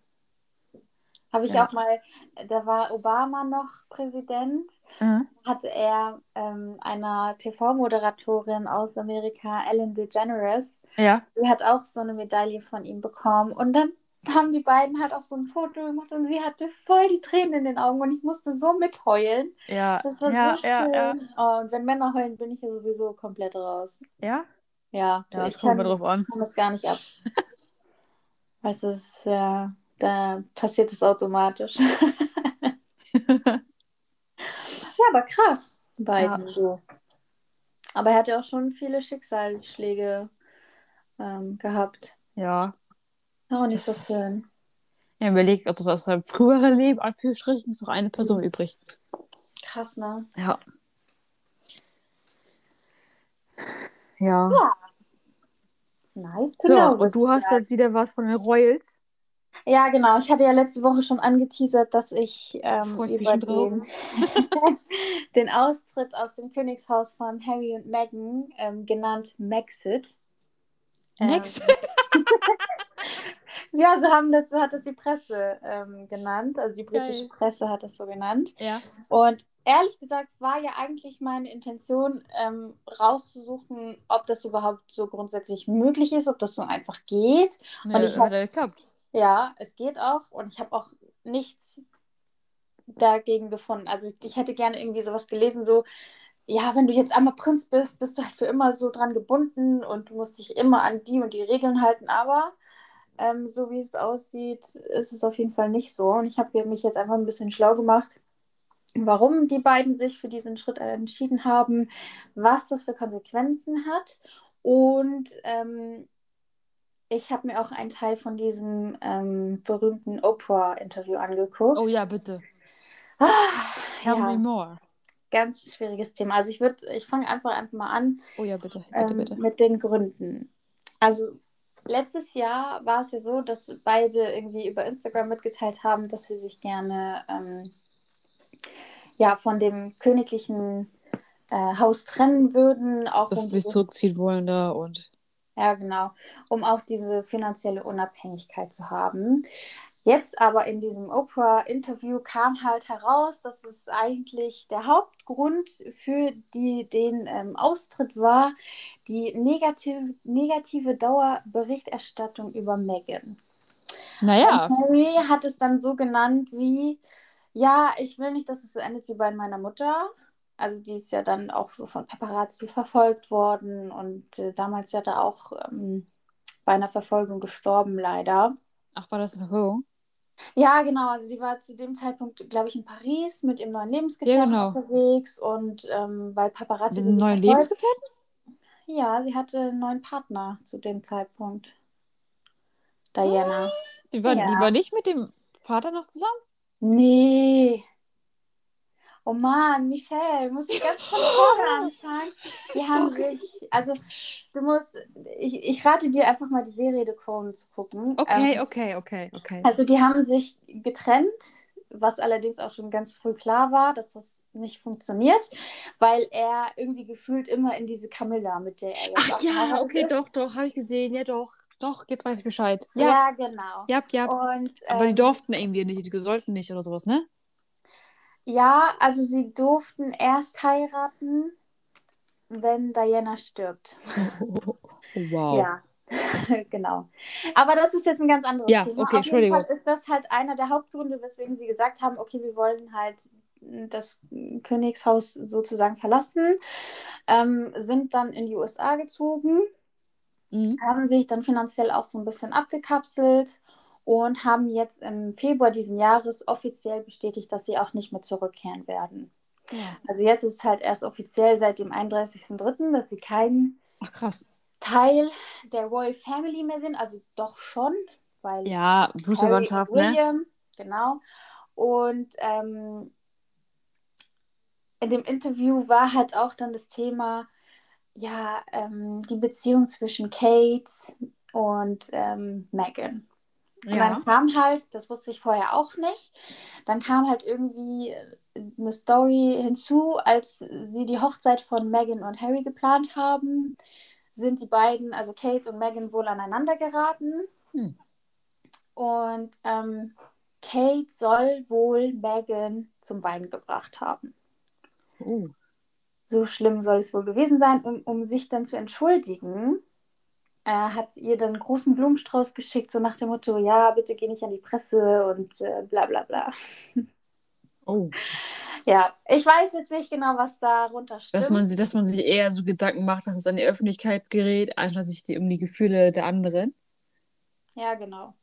Habe ich Ja. auch mal, da war Obama noch Präsident, Mhm. hatte er ähm, einer TV-Moderatorin aus Amerika, Ellen DeGeneres, Ja. sie hat auch so eine Medaille von ihm bekommen. Und dann haben die beiden halt auch so ein Foto gemacht und sie hatte voll die Tränen in den Augen und ich musste so mitheulen. Ja. Das war ja, so ja, schön. ja. Oh, und wenn Männer heulen, bin ich ja sowieso komplett raus. Ja? Ja, Ja, ich das kommt kann, mir drauf an. kann das gar nicht ab. Weißt du, das ist ja, da passiert es automatisch. ja, aber krass, beiden so. Aber er hat ja auch schon viele Schicksalsschläge ähm, gehabt. Ja. Auch nicht Das- so schön. Ja, überlegt, ob das aus seinem früheren Leben, Anführungsstrichen, ist noch eine Person übrig. Krass, ne? Ja. Ja. Nice. to So, know, und du hast jetzt wieder was von den Royals. Ja, genau. Ich hatte ja letzte Woche schon angeteasert, dass ich ähm, über den, den Austritt aus dem Königshaus von Harry und Meghan, ähm, genannt Maxit. Ähm, Max. Ja, so haben das, so hat das die Presse ähm, genannt. Also die britische Geil. Presse hat das so genannt. Ja. Und ehrlich gesagt war ja eigentlich meine Intention, ähm, rauszusuchen, ob das überhaupt so grundsätzlich möglich ist, ob das so einfach geht. Nee, Und ich hat ja geklappt. Ja, es geht auch. Und ich habe auch nichts dagegen gefunden. Also ich hätte gerne irgendwie sowas gelesen, so, ja, wenn du jetzt einmal Prinz bist, bist du halt für immer so dran gebunden und du musst dich immer an die und die Regeln halten. Aber ähm, so wie es aussieht, ist es auf jeden Fall nicht so. Und ich habe mich jetzt einfach ein bisschen schlau gemacht, warum die beiden sich für diesen Schritt entschieden haben, was das für Konsequenzen hat. Und ähm, ich habe mir auch einen Teil von diesem ähm, berühmten Oprah-Interview angeguckt. Oh ja, bitte. Ah, Tell ja, me more. ganz schwieriges Thema. Also ich würde, ich fange einfach einfach mal an Oh ja, bitte. Bitte, ähm, bitte. mit den Gründen. Also letztes Jahr war es ja so, dass beide irgendwie über Instagram mitgeteilt haben, dass sie sich gerne ähm, ja, von dem königlichen äh, Haus trennen würden, auch Dass um sie zurückziehen wollen da und. Ja, genau. Um auch diese finanzielle Unabhängigkeit zu haben. Jetzt aber in diesem Oprah-Interview kam halt heraus, dass es eigentlich der Hauptgrund für die, den ähm, Austritt war, die negative, negative Dauerberichterstattung über Meghan. Naja. Und Harry hat es dann so genannt wie, ja, ich will nicht, dass es so endet wie bei meiner Mutter. Also die ist ja dann auch so von Paparazzi verfolgt worden und äh, damals ja da auch ähm, bei einer Verfolgung gestorben, leider. Ach, war das eine Verfolgung? Ja, genau. Also sie war zu dem Zeitpunkt, glaube ich, in Paris mit ihrem neuen Lebensgefährten genau. unterwegs und ähm, weil Paparazzi Mit einem neuen Lebensgefährten? Ja, sie hatte einen neuen Partner zu dem Zeitpunkt. Diana. Die war, Ja. die war nicht mit dem Vater noch zusammen? Nee. Oh Mann, Michelle, muss ich ganz von vorne anfangen. Die haben sich, also du musst, ich, ich rate dir einfach mal die Serie The Crown zu gucken. Okay, Ähm, okay, okay, okay. Also die haben sich getrennt, was allerdings auch schon ganz früh klar war, dass das nicht funktioniert, weil er irgendwie gefühlt immer in diese Camilla, mit der er jetzt Ach ja, okay, ist. doch, doch, habe ich gesehen. Ja, doch, doch, jetzt weiß ich Bescheid. Ja, Ja, genau. ja, ja. Und Aber die ähm, durften irgendwie nicht, die sollten nicht oder sowas, ne? ja, also sie durften erst heiraten, wenn Diana stirbt. Wow. Ja, genau. Aber das ist jetzt ein ganz anderes Ja, Thema. okay, Auf jeden Fall ist das halt einer der Hauptgründe, weswegen sie gesagt haben, okay, wir wollen halt das Königshaus sozusagen verlassen, ähm, sind dann in die USA gezogen, Mhm. haben sich dann finanziell auch so ein bisschen abgekapselt und haben jetzt im Februar diesen Jahres offiziell bestätigt, dass sie auch nicht mehr zurückkehren werden. Ja. Also jetzt ist es halt erst offiziell seit dem 31.03., dass sie kein Ach, krass. Teil der Royal Family mehr sind, also doch schon, weil Ja, Blutsverwandtschaft, ne? William, genau. Und ähm, in dem Interview war halt auch dann das Thema, ja, ähm, die Beziehung zwischen Kate und ähm, Meghan. Und Ja. dann kam halt, das wusste ich vorher auch nicht, dann kam halt irgendwie eine Story hinzu, als sie die Hochzeit von Meghan und Harry geplant haben, sind die beiden, also Kate und Meghan, wohl aneinander geraten. Hm. Und ähm, Kate soll wohl Megan zum Weinen gebracht haben. Oh. So schlimm soll es wohl gewesen sein. Um, um sich dann zu entschuldigen, äh, hat sie ihr dann einen großen Blumenstrauß geschickt, so nach dem Motto, ja, bitte geh nicht an die Presse und äh, bla bla bla. Oh. Ja, ich weiß jetzt nicht genau, was darunter stimmt. Dass man, dass man sich eher so Gedanken macht, dass es an die Öffentlichkeit gerät, anstatt sich die, um die Gefühle der anderen. Ja, genau.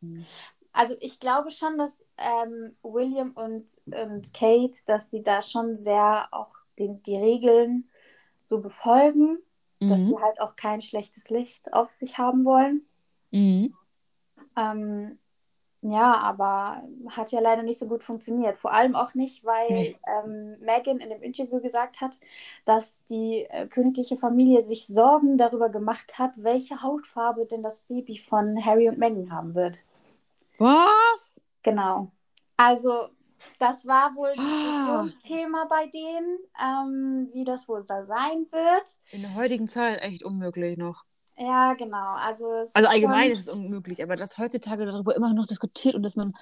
Mhm. Also ich glaube schon, dass ähm, William und, und Kate, dass die da schon sehr auch den, die Regeln so befolgen, mhm. dass sie halt auch kein schlechtes Licht auf sich haben wollen. Mhm. Ähm, ja, aber hat ja leider nicht so gut funktioniert. Vor allem auch nicht, weil Nee. ähm, Meghan in dem Interview gesagt hat, dass die äh, königliche Familie sich Sorgen darüber gemacht hat, welche Hautfarbe denn das Baby von Harry und Meghan haben wird. Was? Genau. Also, das war wohl Ah. Diskussionsthema bei denen, ähm, wie das wohl so sein wird. In der heutigen Zeit echt unmöglich noch. Ja, genau. Also, Also allgemein ist es unmöglich, aber dass heutzutage darüber immer noch diskutiert und dass man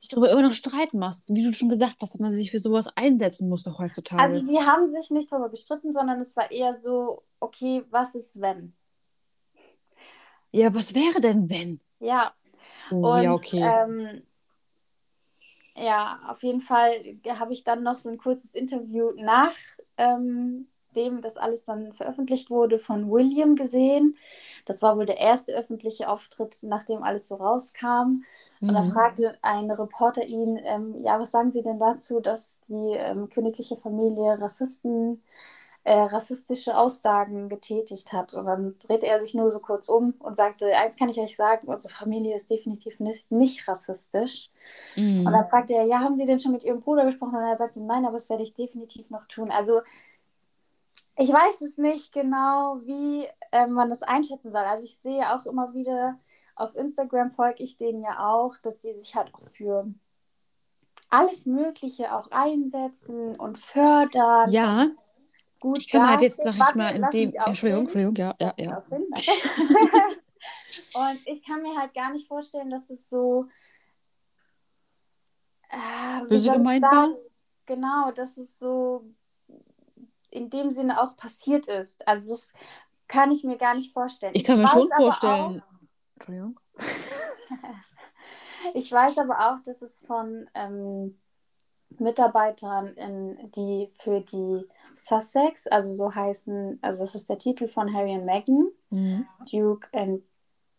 sich darüber immer noch streiten muss, wie du schon gesagt hast, dass man sich für sowas einsetzen muss doch heutzutage. Also, sie haben sich nicht darüber gestritten, sondern es war eher so, okay, was ist wenn? ja, was wäre denn, wenn? Ja, Oh, und ja, okay. ähm, ja, auf jeden Fall habe ich dann noch so ein kurzes Interview nach ähm, dem das alles dann veröffentlicht wurde von William gesehen. Das war wohl der erste öffentliche Auftritt, nachdem alles so rauskam. Und da Mhm. fragte ein Reporter ihn, ähm, ja, was sagen Sie denn dazu, dass die ähm, königliche Familie Rassisten, äh, rassistische Aussagen getätigt hat? Und dann drehte er sich nur so kurz um und sagte, eins kann ich euch sagen, unsere Familie ist definitiv nicht, nicht rassistisch. Mhm. Und dann fragte er, ja, haben Sie denn schon mit Ihrem Bruder gesprochen? Und er sagte, nein, aber das werde ich definitiv noch tun. Also ich weiß es nicht genau, wie äh, man das einschätzen soll. Also ich sehe auch immer wieder, auf Instagram folge ich denen ja auch, dass die sich halt auch für alles Mögliche auch einsetzen und fördern. Ja, Gut ich kann halt jetzt, dastehen. ich mal, in dem. Entschuldigung. Entschuldigung, ja, ja, ja. Und ich kann mir halt gar nicht vorstellen, dass es so äh, Böse ich gemeint war? Genau, dass es so in dem Sinne auch passiert ist. Also das kann ich mir gar nicht vorstellen. Ich kann mir weiß schon vorstellen. Entschuldigung. Auch, ich weiß aber auch, dass es von ähm, Mitarbeitern, in, die für die Sussex, also so heißen, also das ist der Titel von Harry und Meghan, Mhm. Duke and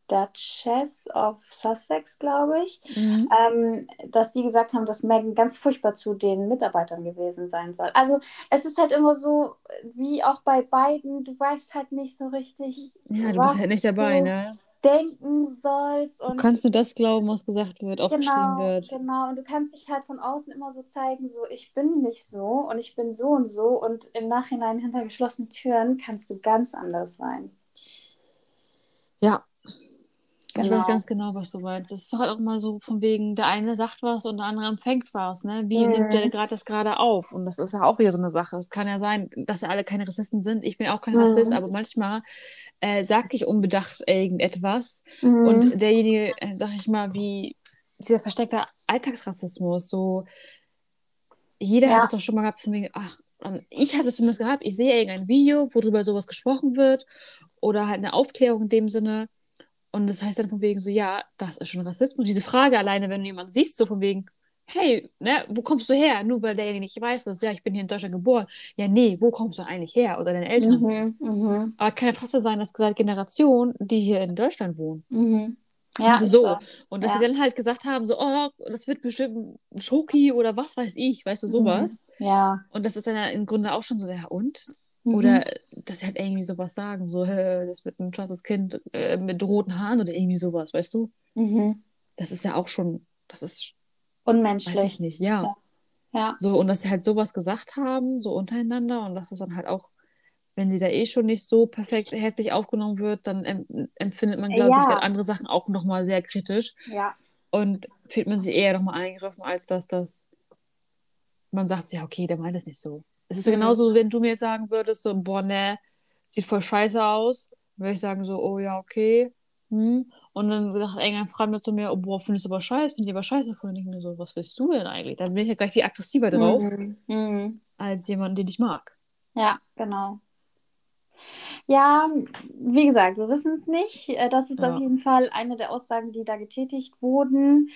Duchess of Sussex, glaube ich, Mhm. ähm, dass die gesagt haben, dass Meghan ganz furchtbar zu den Mitarbeitern gewesen sein soll. Also es ist halt immer so, wie auch bei beiden, du weißt halt nicht so richtig, Ja, du was bist halt nicht dabei, ne? Denken sollst. Du Und kannst nur das glauben, was gesagt wird, aufgeschrieben genau, wird. genau. Und du kannst dich halt von außen immer so zeigen, so ich bin nicht so und ich bin so und so. Und im Nachhinein hinter geschlossenen Türen kannst du ganz anders sein. Ja. Ich Genau. weiß ganz genau, was du meinst. Es ist doch halt auch immer so von wegen, der eine sagt was und der andere empfängt was, ne? Wie Mhm. nimmt der gerade das gerade auf? Und das ist ja auch wieder so eine Sache. Es kann ja sein, dass ja alle keine Rassisten sind. Ich bin auch kein Mhm. Rassist, aber manchmal äh, sag ich unbedacht irgendetwas Mhm. und derjenige, äh, sag ich mal, wie dieser versteckte Alltagsrassismus, so jeder Ja. hat es doch schon mal gehabt von wegen, ach, ich hatte es zumindest gehabt, ich sehe irgendein Video, worüber sowas gesprochen wird oder halt eine Aufklärung in dem Sinne und das heißt dann von wegen so, ja, das ist schon Rassismus. Diese Frage alleine, wenn du jemanden siehst, so von wegen, hey, ne, wo kommst du her? Nur weil derjenige nicht weiß, dass, ja, ich bin hier in Deutschland geboren. Ja, nee, wo kommst du eigentlich her? Oder deine Eltern. Mhm. Mhm. Aber kann ja trotzdem sein, dass seit Generationen, die hier in Deutschland wohnen. Mhm. Ja, Also so. Und dass Ja. sie dann halt gesagt haben, so, oh, das wird bestimmt ein Schoki oder was weiß ich, weißt du, sowas. Ja. Und das ist dann im Grunde auch schon so, ja, und? Mhm. Oder dass sie halt irgendwie sowas sagen, so, das wird ein schwarzes Kind äh, mit roten Haaren oder irgendwie sowas, weißt du? Mhm. Das ist ja auch schon, das ist, Unmenschlich. weiß ich nicht, ja. Ja. Ja. So, und dass sie halt sowas gesagt haben, so untereinander, und dass es dann halt auch, wenn sie da eh schon nicht so perfekt herzlich aufgenommen wird, dann em empfindet man, glaube ich, Ja. dann andere Sachen auch nochmal sehr kritisch. Ja. Und fühlt man sich eher nochmal eingegriffen, als dass das man sagt, ja, okay, der meint es nicht so. Es ist Mhm. genauso, wenn du mir jetzt sagen würdest, so, boah, ne, sieht voll scheiße aus, würde ich sagen, so, oh ja, okay. Hm. Und dann sagt irgendein Freund zu mir, oh, boah, findest du aber scheiße, finde ich aber scheiße. Und ich mir so, was willst du denn eigentlich? Dann bin ich ja gleich viel aggressiver drauf, Mhm. Mhm. als jemand, den ich mag. Ja, genau. Ja, wie gesagt, wir wissen es nicht. Äh, Das ist Ja. auf jeden Fall eine der Aussagen, die da getätigt wurden.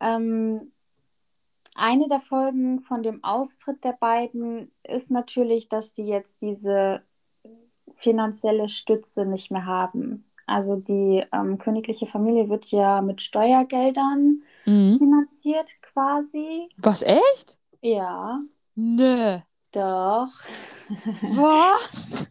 Ähm, eine der Folgen von dem Austritt der beiden ist natürlich, dass die jetzt diese finanzielle Stütze nicht mehr haben. Also die ähm, königliche Familie wird ja mit Steuergeldern Mhm. finanziert quasi. Was, echt? Ja, Nö. doch. Was?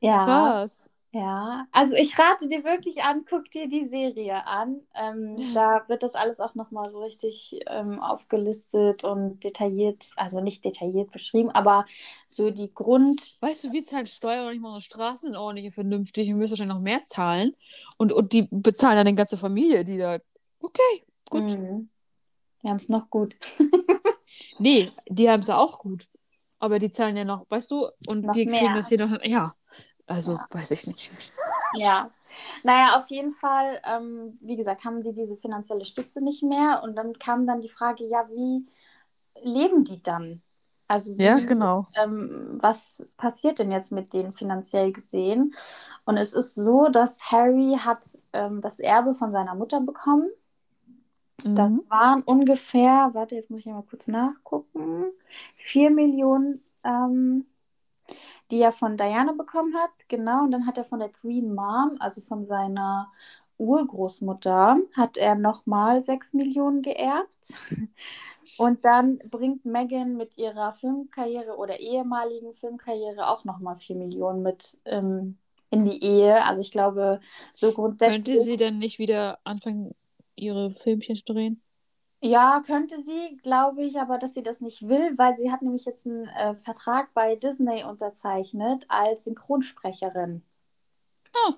Ja, Krass. Ja. Also ich rate dir wirklich an, guck dir die Serie an. Ähm, da wird das alles auch nochmal so richtig ähm, aufgelistet und detailliert, also nicht detailliert beschrieben, aber so die Grund. Weißt du, wir zahlen Steuern und nicht mal unsere Straßen ordentlich und vernünftig und müssen wahrscheinlich noch mehr zahlen. Und, und die bezahlen dann die ganze Familie, die da. Okay, gut. Mhm. Wir haben es noch gut. Nee, die haben es ja auch gut. Aber die zahlen ja noch, weißt du, und Noch wir kriegen mehr. das hier noch. Ja. Also, weiß ich nicht. Ja, naja, auf jeden Fall, ähm, wie gesagt, haben die diese finanzielle Stütze nicht mehr. Und dann kam dann die Frage, ja, wie leben die dann? Also wie, Ja, genau. ähm, was passiert denn jetzt mit denen finanziell gesehen? Und es ist so, dass Harry hat ähm, das Erbe von seiner Mutter bekommen. Das Mhm. waren ungefähr, warte, jetzt muss ich mal kurz nachgucken, 4 Millionen, ähm, die er von Diana bekommen hat, genau. Und dann hat er von der Queen Mom, also von seiner Urgroßmutter, hat er nochmal 6 Millionen geerbt. Und dann bringt Meghan mit ihrer Filmkarriere oder ehemaligen Filmkarriere auch nochmal 4 Millionen mit ähm, in die Ehe. Also ich glaube, so grundsätzlich. Könnte sie dann nicht wieder anfangen, ihre Filmchen zu drehen? Ja, könnte sie, glaube ich, aber dass sie das nicht will, weil sie hat nämlich jetzt einen äh, Vertrag bei Disney unterzeichnet als Synchronsprecherin. Oh.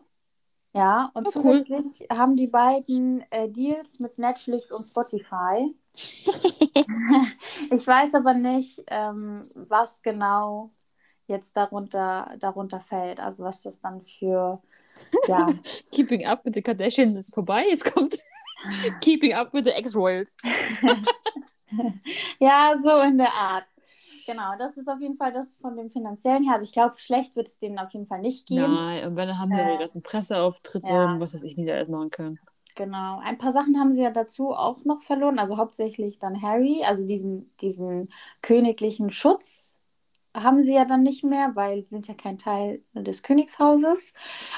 Ja, und Oh, cool. zusätzlich haben die beiden äh, Deals mit Netflix und Spotify. ich weiß aber nicht, ähm, was genau jetzt darunter, darunter fällt. Also was das dann für, ja, Keeping Up with the Kardashians ist vorbei. Jetzt kommt Keeping Up with the Ex-Royals. ja, so in der Art. Genau, das ist auf jeden Fall das von dem finanziellen her. Also ich glaube, schlecht wird es denen auf jeden Fall nicht gehen. Nein, und wenn dann haben wir Äh, die ganzen Presseauftritte ja. und was weiß ich nicht alles machen können. Genau. Ein paar Sachen haben sie ja dazu auch noch verloren. Also hauptsächlich dann Harry, also diesen, diesen königlichen Schutz haben sie ja dann nicht mehr, weil sie sind ja kein Teil des Königshauses.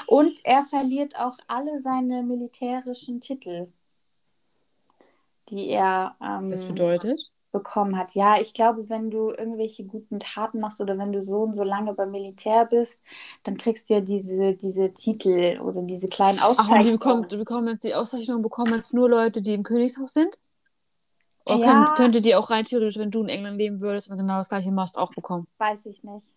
Und er verliert auch alle seine militärischen Titel, die er ähm, Das bedeutet? bekommen hat. Ja, ich glaube, wenn du irgendwelche guten Taten machst oder wenn du so und so lange beim Militär bist, dann kriegst du ja diese, diese Titel oder diese kleinen Ach, und die Auszeichnungen. bekommen, die bekommen jetzt die Auszeichnung bekommen jetzt nur Leute, die im Königshaus sind? Oder Ja. können, könnte die auch rein theoretisch, wenn du in England leben würdest und genau das gleiche machst, auch bekommen? Weiß ich nicht.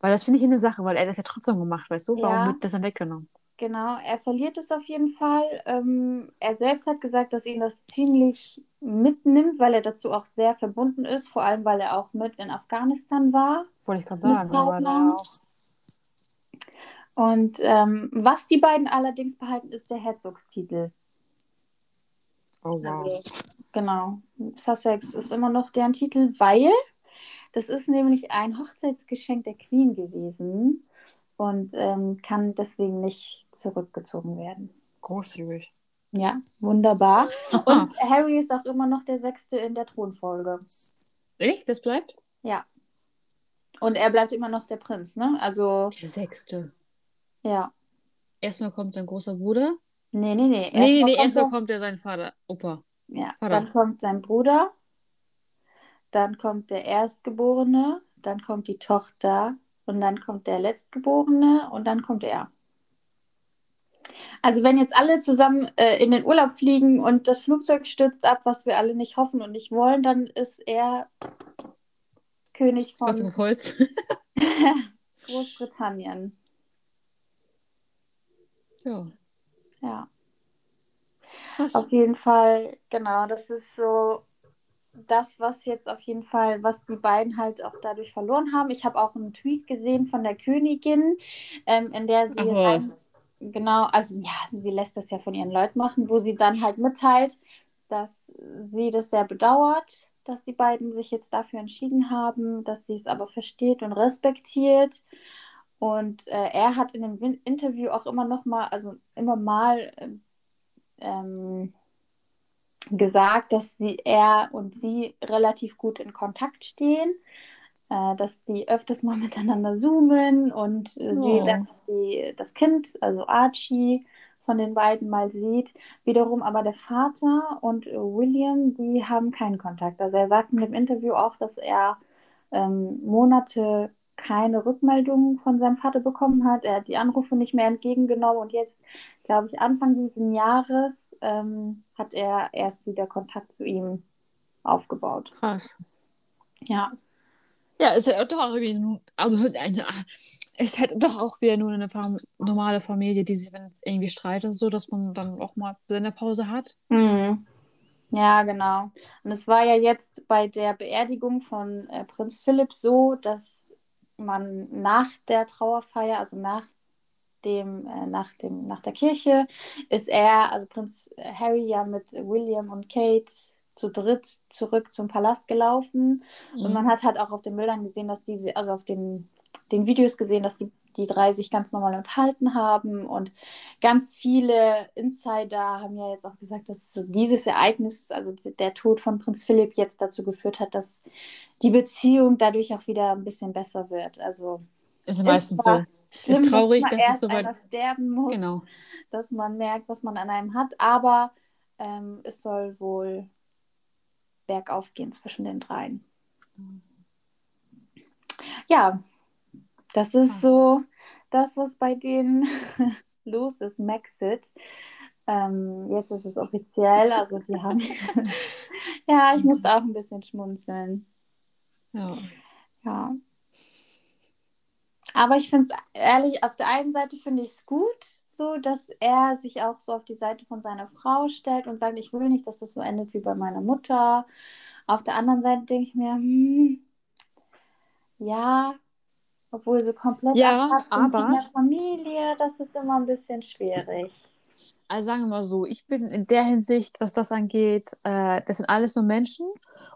Weil das finde ich eine Sache, weil er das ja trotzdem gemacht, weißt du? Warum Ja. wird das dann weggenommen? Genau, er verliert es auf jeden Fall. Ähm, er selbst hat gesagt, dass ihn das ziemlich mitnimmt, weil er dazu auch sehr verbunden ist, vor allem weil er auch mit in Afghanistan war. Wollte ich gerade sagen. Aber auch. Und ähm, was die beiden allerdings behalten, ist der Herzogstitel. Oh wow. Also, genau. Sussex ist immer noch deren Titel, weil das ist nämlich ein Hochzeitsgeschenk der Queen gewesen und ähm, kann deswegen nicht zurückgezogen werden. Großzügig. Ja, wunderbar. Und Harry ist auch immer noch der Sechste in der Thronfolge. Echt? Das bleibt? Ja. Und er bleibt immer noch der Prinz, ne? Also, Der sechste. ja. Erstmal kommt sein großer Bruder. Nee, nee, nee. nee, nee, nee, kommt erstmal er- kommt ja sein Vater, Opa. Ja, Vater. dann kommt sein Bruder, dann kommt der Erstgeborene, dann kommt die Tochter und dann kommt der Letztgeborene und dann kommt er. Also wenn jetzt alle zusammen äh, in den Urlaub fliegen und das Flugzeug stürzt ab, was wir alle nicht hoffen und nicht wollen, dann ist er König von Holz. Großbritannien. ja. Ja. Krass. Auf jeden Fall, genau, das ist so das, was jetzt auf jeden Fall, was die beiden halt auch dadurch verloren haben. Ich habe auch einen Tweet gesehen von der Königin, ähm, in der sie rein, genau, also ja, sie lässt das ja von ihren Leuten machen, wo sie dann halt mitteilt, dass sie das sehr bedauert, dass die beiden sich jetzt dafür entschieden haben, dass sie es aber versteht und respektiert. Und äh, er hat in dem Interview auch immer noch mal, also immer mal ähm, gesagt, dass sie, er und sie relativ gut in Kontakt stehen, äh, dass die öfters mal miteinander zoomen und äh, oh. sie dann die, das Kind, also Archie, von den beiden mal sieht. Wiederum aber der Vater und William, die haben keinen Kontakt. Also er sagt in dem Interview auch, dass er ähm, Monate keine Rückmeldungen von seinem Vater bekommen hat. Er hat die Anrufe nicht mehr entgegengenommen und jetzt, glaube ich, Anfang dieses Jahres ähm, hat er erst wieder Kontakt zu ihm aufgebaut. Krass. Ja. Ja, es ist doch irgendwie also eine, es hätte doch auch wieder nur eine normale Familie, die sich, wenn es irgendwie streitet, so dass man dann auch mal seine Pause hat. Mhm. Ja, genau. Und es war ja jetzt bei der Beerdigung von äh, Prinz Philipp so, dass man nach der Trauerfeier, also nach dem, äh, nach dem, nach der Kirche, ist er, also Prinz Harry ja mit William und Kate zu dritt zurück zum Palast gelaufen. Mhm. Und man hat halt auch auf den Bildern gesehen, dass diese, also auf den, den Videos gesehen, dass die, die drei sich ganz normal unterhalten haben. Und ganz viele Insider haben ja jetzt auch gesagt, dass so dieses Ereignis, also der Tod von Prinz Philipp, jetzt dazu geführt hat, dass die Beziehung dadurch auch wieder ein bisschen besser wird. Also ist meistens so. Schlimm, ist traurig, dass, dass es so weit sterben muss, genau. dass man merkt, was man an einem hat. Aber ähm, es soll wohl bergauf gehen zwischen den dreien. Ja, das ist so das, was bei denen los ist. Maxit. Ähm, jetzt ist es offiziell, also die haben. ja, ich musste auch ein bisschen schmunzeln. Ja. Ja. Aber ich finde es ehrlich, auf der einen Seite finde ich es gut, so, dass er sich auch so auf die Seite von seiner Frau stellt und sagt, ich will nicht, dass das so endet wie bei meiner Mutter. Auf der anderen Seite denke ich mir, hm, ja, obwohl sie komplett ja, aber in der Familie, das ist immer ein bisschen schwierig. Also sagen wir mal so, ich bin in der Hinsicht, was das angeht, äh, das sind alles nur Menschen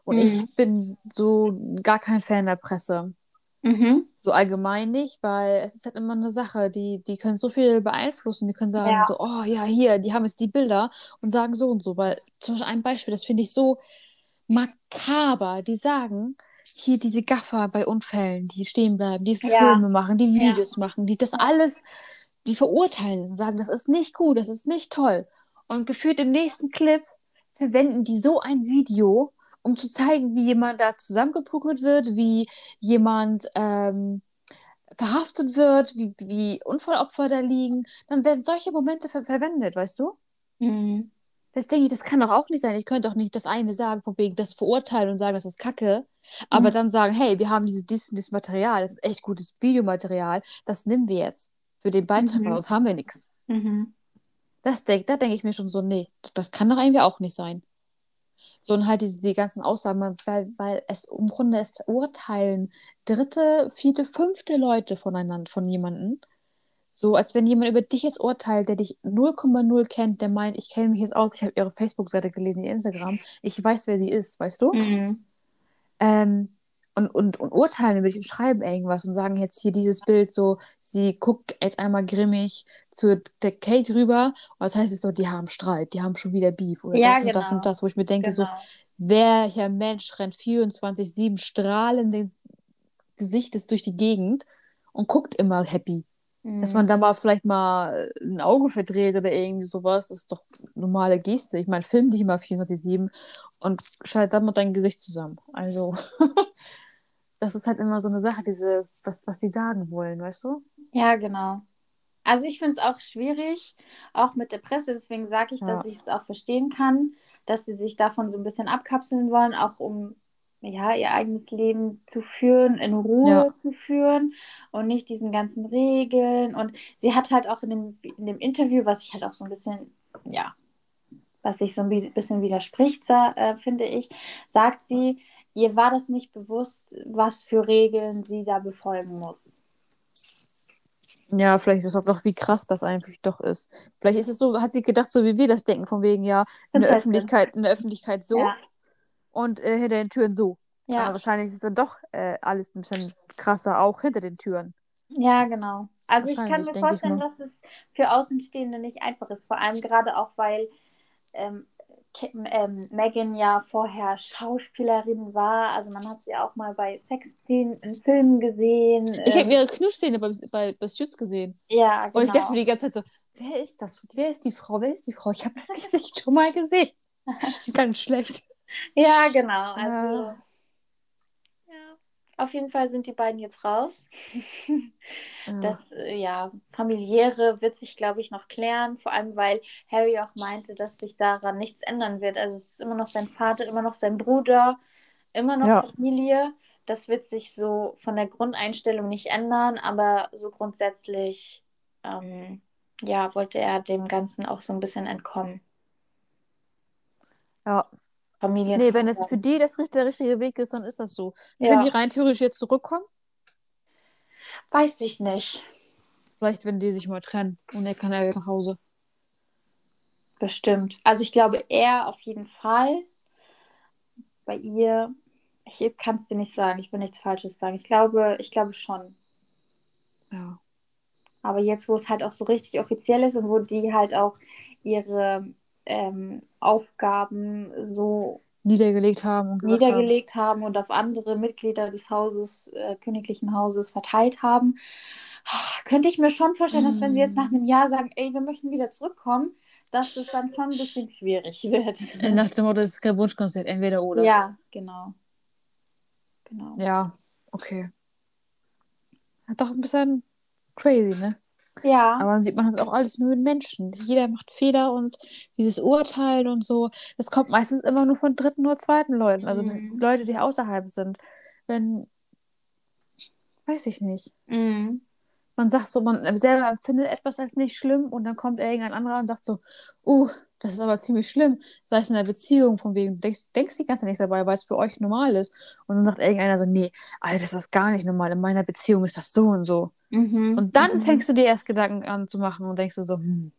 und mhm. ich bin so gar kein Fan der Presse. Mhm. So allgemein nicht, weil es ist halt immer eine Sache, die, die können so viel beeinflussen, die können sagen ja. so, oh ja, hier, die haben jetzt die Bilder und sagen so und so, weil zum Beispiel ein Beispiel, das finde ich so makaber, die sagen, hier diese Gaffer bei Unfällen, die stehen bleiben, die ja. Filme machen, die Videos ja. machen, die das alles, die verurteilen, sagen, das ist nicht gut, das ist nicht toll. Und gefühlt im nächsten Clip verwenden die so ein Video, um zu zeigen, wie jemand da zusammengeprügelt wird, wie jemand ähm, verhaftet wird, wie, wie Unfallopfer da liegen, dann werden solche Momente ver verwendet, weißt du? Mhm. Das denke ich, das kann doch auch nicht sein. Ich könnte doch nicht das eine sagen, von wegen das verurteilen und sagen, das ist Kacke, aber mhm. dann sagen, hey, wir haben dieses, dieses, dieses Material, das ist echt gutes Videomaterial, das nehmen wir jetzt. Für den Beitrag, mhm. sonst haben wir nichts. Mhm. Das denk, da denke ich mir schon so, nee, das kann doch irgendwie auch nicht sein. So und halt diese, die ganzen Aussagen, weil, weil es im Grunde es urteilen dritte, vierte, fünfte Leute voneinander, von jemandem. So, als wenn jemand über dich jetzt urteilt, der dich 0,0 kennt, der meint, ich kenne mich jetzt aus, ich habe ihre Facebook-Seite gelesen, ihr Instagram, ich weiß, wer sie ist, weißt du? Mhm. Ähm, und, und, und urteilen über dich und schreiben irgendwas und sagen jetzt hier dieses Bild so, sie guckt jetzt einmal grimmig zu der Kate rüber und das heißt es so, die haben Streit, die haben schon wieder Beef oder ja, das genau. und das und das, wo ich mir denke genau. so, welcher Mensch rennt 24-7 strahlendes Gesichtes durch die Gegend und guckt immer happy. Mhm. Dass man da mal vielleicht mal ein Auge verdreht oder irgendwie sowas, das ist doch normale Geste. Ich meine, film dich immer 24-7 und schalt dann mit deinem Gesicht zusammen. Also, das ist halt immer so eine Sache, dieses, was, was sie sagen wollen, weißt du? Ja, genau. Also ich finde es auch schwierig, auch mit der Presse, deswegen sage ich, ja. dass ich es auch verstehen kann, dass sie sich davon so ein bisschen abkapseln wollen, auch um ja, ihr eigenes Leben zu führen, in Ruhe ja. zu führen und nicht diesen ganzen Regeln. Und sie hat halt auch in dem, in dem Interview, was ich halt auch so ein bisschen, ja, was sich so ein bisschen widerspricht, äh, finde ich, sagt sie, ihr war das nicht bewusst, was für Regeln sie da befolgen muss. Ja, vielleicht ist auch doch, wie krass das eigentlich doch ist. Vielleicht ist es so, hat sie gedacht, so wie wir das denken, von wegen, ja, in der. Öffentlichkeit, in der Öffentlichkeit so Ja. und äh, hinter den Türen so. Aber Ja, wahrscheinlich ist dann doch äh, alles ein bisschen krasser, auch hinter den Türen. ja, genau. Also ich kann mir vorstellen, dass es für Außenstehende nicht einfach ist. Vor allem gerade auch, weil ähm, ähm, Megan ja vorher Schauspielerin war. Also man hat sie auch mal bei Sexszenen in Filmen gesehen. Ich Ähm, habe ihre Knuschszene bei, bei, bei Suits gesehen. ja, genau. Und ich dachte mir die ganze Zeit so, wer ist das? Wer ist die Frau? Wer ist die Frau? Ich habe das Gesicht schon mal gesehen. Ganz schlecht. Ja, genau. Also, Ah. ja. Auf jeden Fall sind die beiden jetzt raus. Ja. Das, äh, ja, familiäre wird sich, glaube ich, noch klären. Vor allem, weil Harry auch meinte, dass sich daran nichts ändern wird. Also es ist immer noch sein Vater, immer noch sein Bruder, immer noch Ja. Familie. Das wird sich so von der Grundeinstellung nicht ändern, aber so grundsätzlich, ähm, ja, wollte er dem Ganzen auch so ein bisschen entkommen. ja. Familien. Nee, wenn es für die das, der richtige Weg ist, dann ist das so. Ja. Können die rein theoretisch jetzt zurückkommen? Weiß ich nicht. Vielleicht, wenn die sich mal trennen und er kann ja nach Hause. Bestimmt. Also ich glaube, er auf jeden Fall. Bei ihr, ich kann es dir nicht sagen, ich will nichts Falsches sagen. Ich glaube, ich glaube schon. Ja. Aber jetzt, wo es halt auch so richtig offiziell ist und wo die halt auch ihre ähm, Aufgaben so Niedergelegt haben und niedergelegt haben und auf andere Mitglieder des Hauses, äh, königlichen Hauses verteilt haben, könnte ich mir schon vorstellen, dass wenn sie jetzt nach einem Jahr sagen, ey, wir möchten wieder zurückkommen, dass das dann schon ein bisschen schwierig wird. haben. Äh, Nach dem Motto, das ist kein Wunschkonzert, entweder oder. Ja, genau. Genau. Ja, okay. Doch ein bisschen crazy, ne? Ja, Aber dann sieht man halt auch alles nur in Menschen. Jeder macht Fehler und dieses Urteilen und so, das kommt meistens immer nur von dritten oder zweiten Leuten. Also Mhm. Leute, die außerhalb sind. Wenn, weiß ich nicht. mhm. Man sagt so, man selber empfindet etwas als nicht schlimm und dann kommt irgendein anderer und sagt so, uh, das ist aber ziemlich schlimm. Sei es in der Beziehung, von wegen, denkst, denkst die ganze Zeit nichts dabei, weil es für euch normal ist. Und dann sagt irgendeiner so, nee, Alter, das ist gar nicht normal. In meiner Beziehung ist das so und so. Mhm. Und dann mhm. fängst du dir erst Gedanken an zu machen und denkst du so, hm,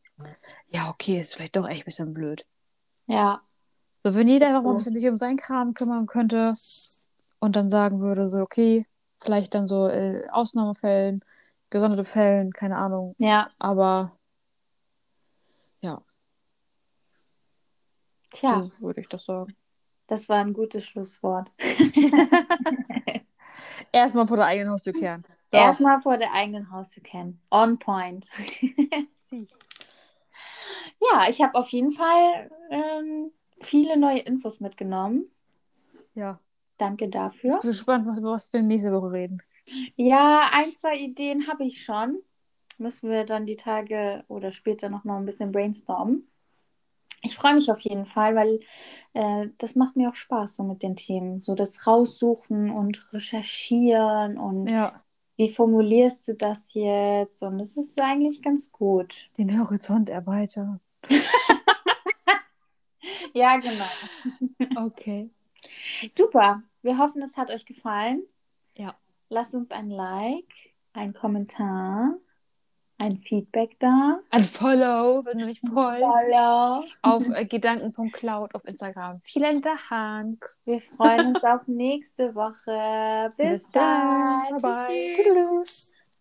ja, okay, ist vielleicht doch echt ein bisschen blöd. Ja, So, wenn jeder einfach mal ein bisschen sich um seinen Kram kümmern könnte und dann sagen würde, so, okay, vielleicht dann so äh, Ausnahmefällen, gesonderte Fällen, keine Ahnung. ja. Aber ja, Tja, so würde ich das sagen. das war ein gutes Schlusswort. Erstmal vor der eigenen Haustür kehren. So. Erstmal vor der eigenen Haustür kennen. On point. ja, ich habe auf jeden Fall ähm, viele neue Infos mitgenommen. Ja. Danke Ich dafür. bin gespannt, was, was wir nächste Woche reden. Ja, ein, zwei Ideen habe ich schon. Müssen wir dann die Tage oder später noch mal ein bisschen brainstormen. Ich freue mich auf jeden Fall, weil äh, das macht mir auch Spaß so mit den Themen. So das Raussuchen und Recherchieren und Ja. wie formulierst du das jetzt? Und das ist eigentlich ganz gut. Den Horizont erweitern. Ja, genau. Okay. Super. Wir hoffen, es hat euch gefallen. Ja. Lasst uns ein Like, ein Kommentar, ein Feedback da. Ein Follow, wenn du mich folgst. Follow. Auf äh, gedanken.cloud auf Instagram. Vielen Dank. Wir freuen uns auf nächste Woche. Bis, dann. Bye bye. Tschüss.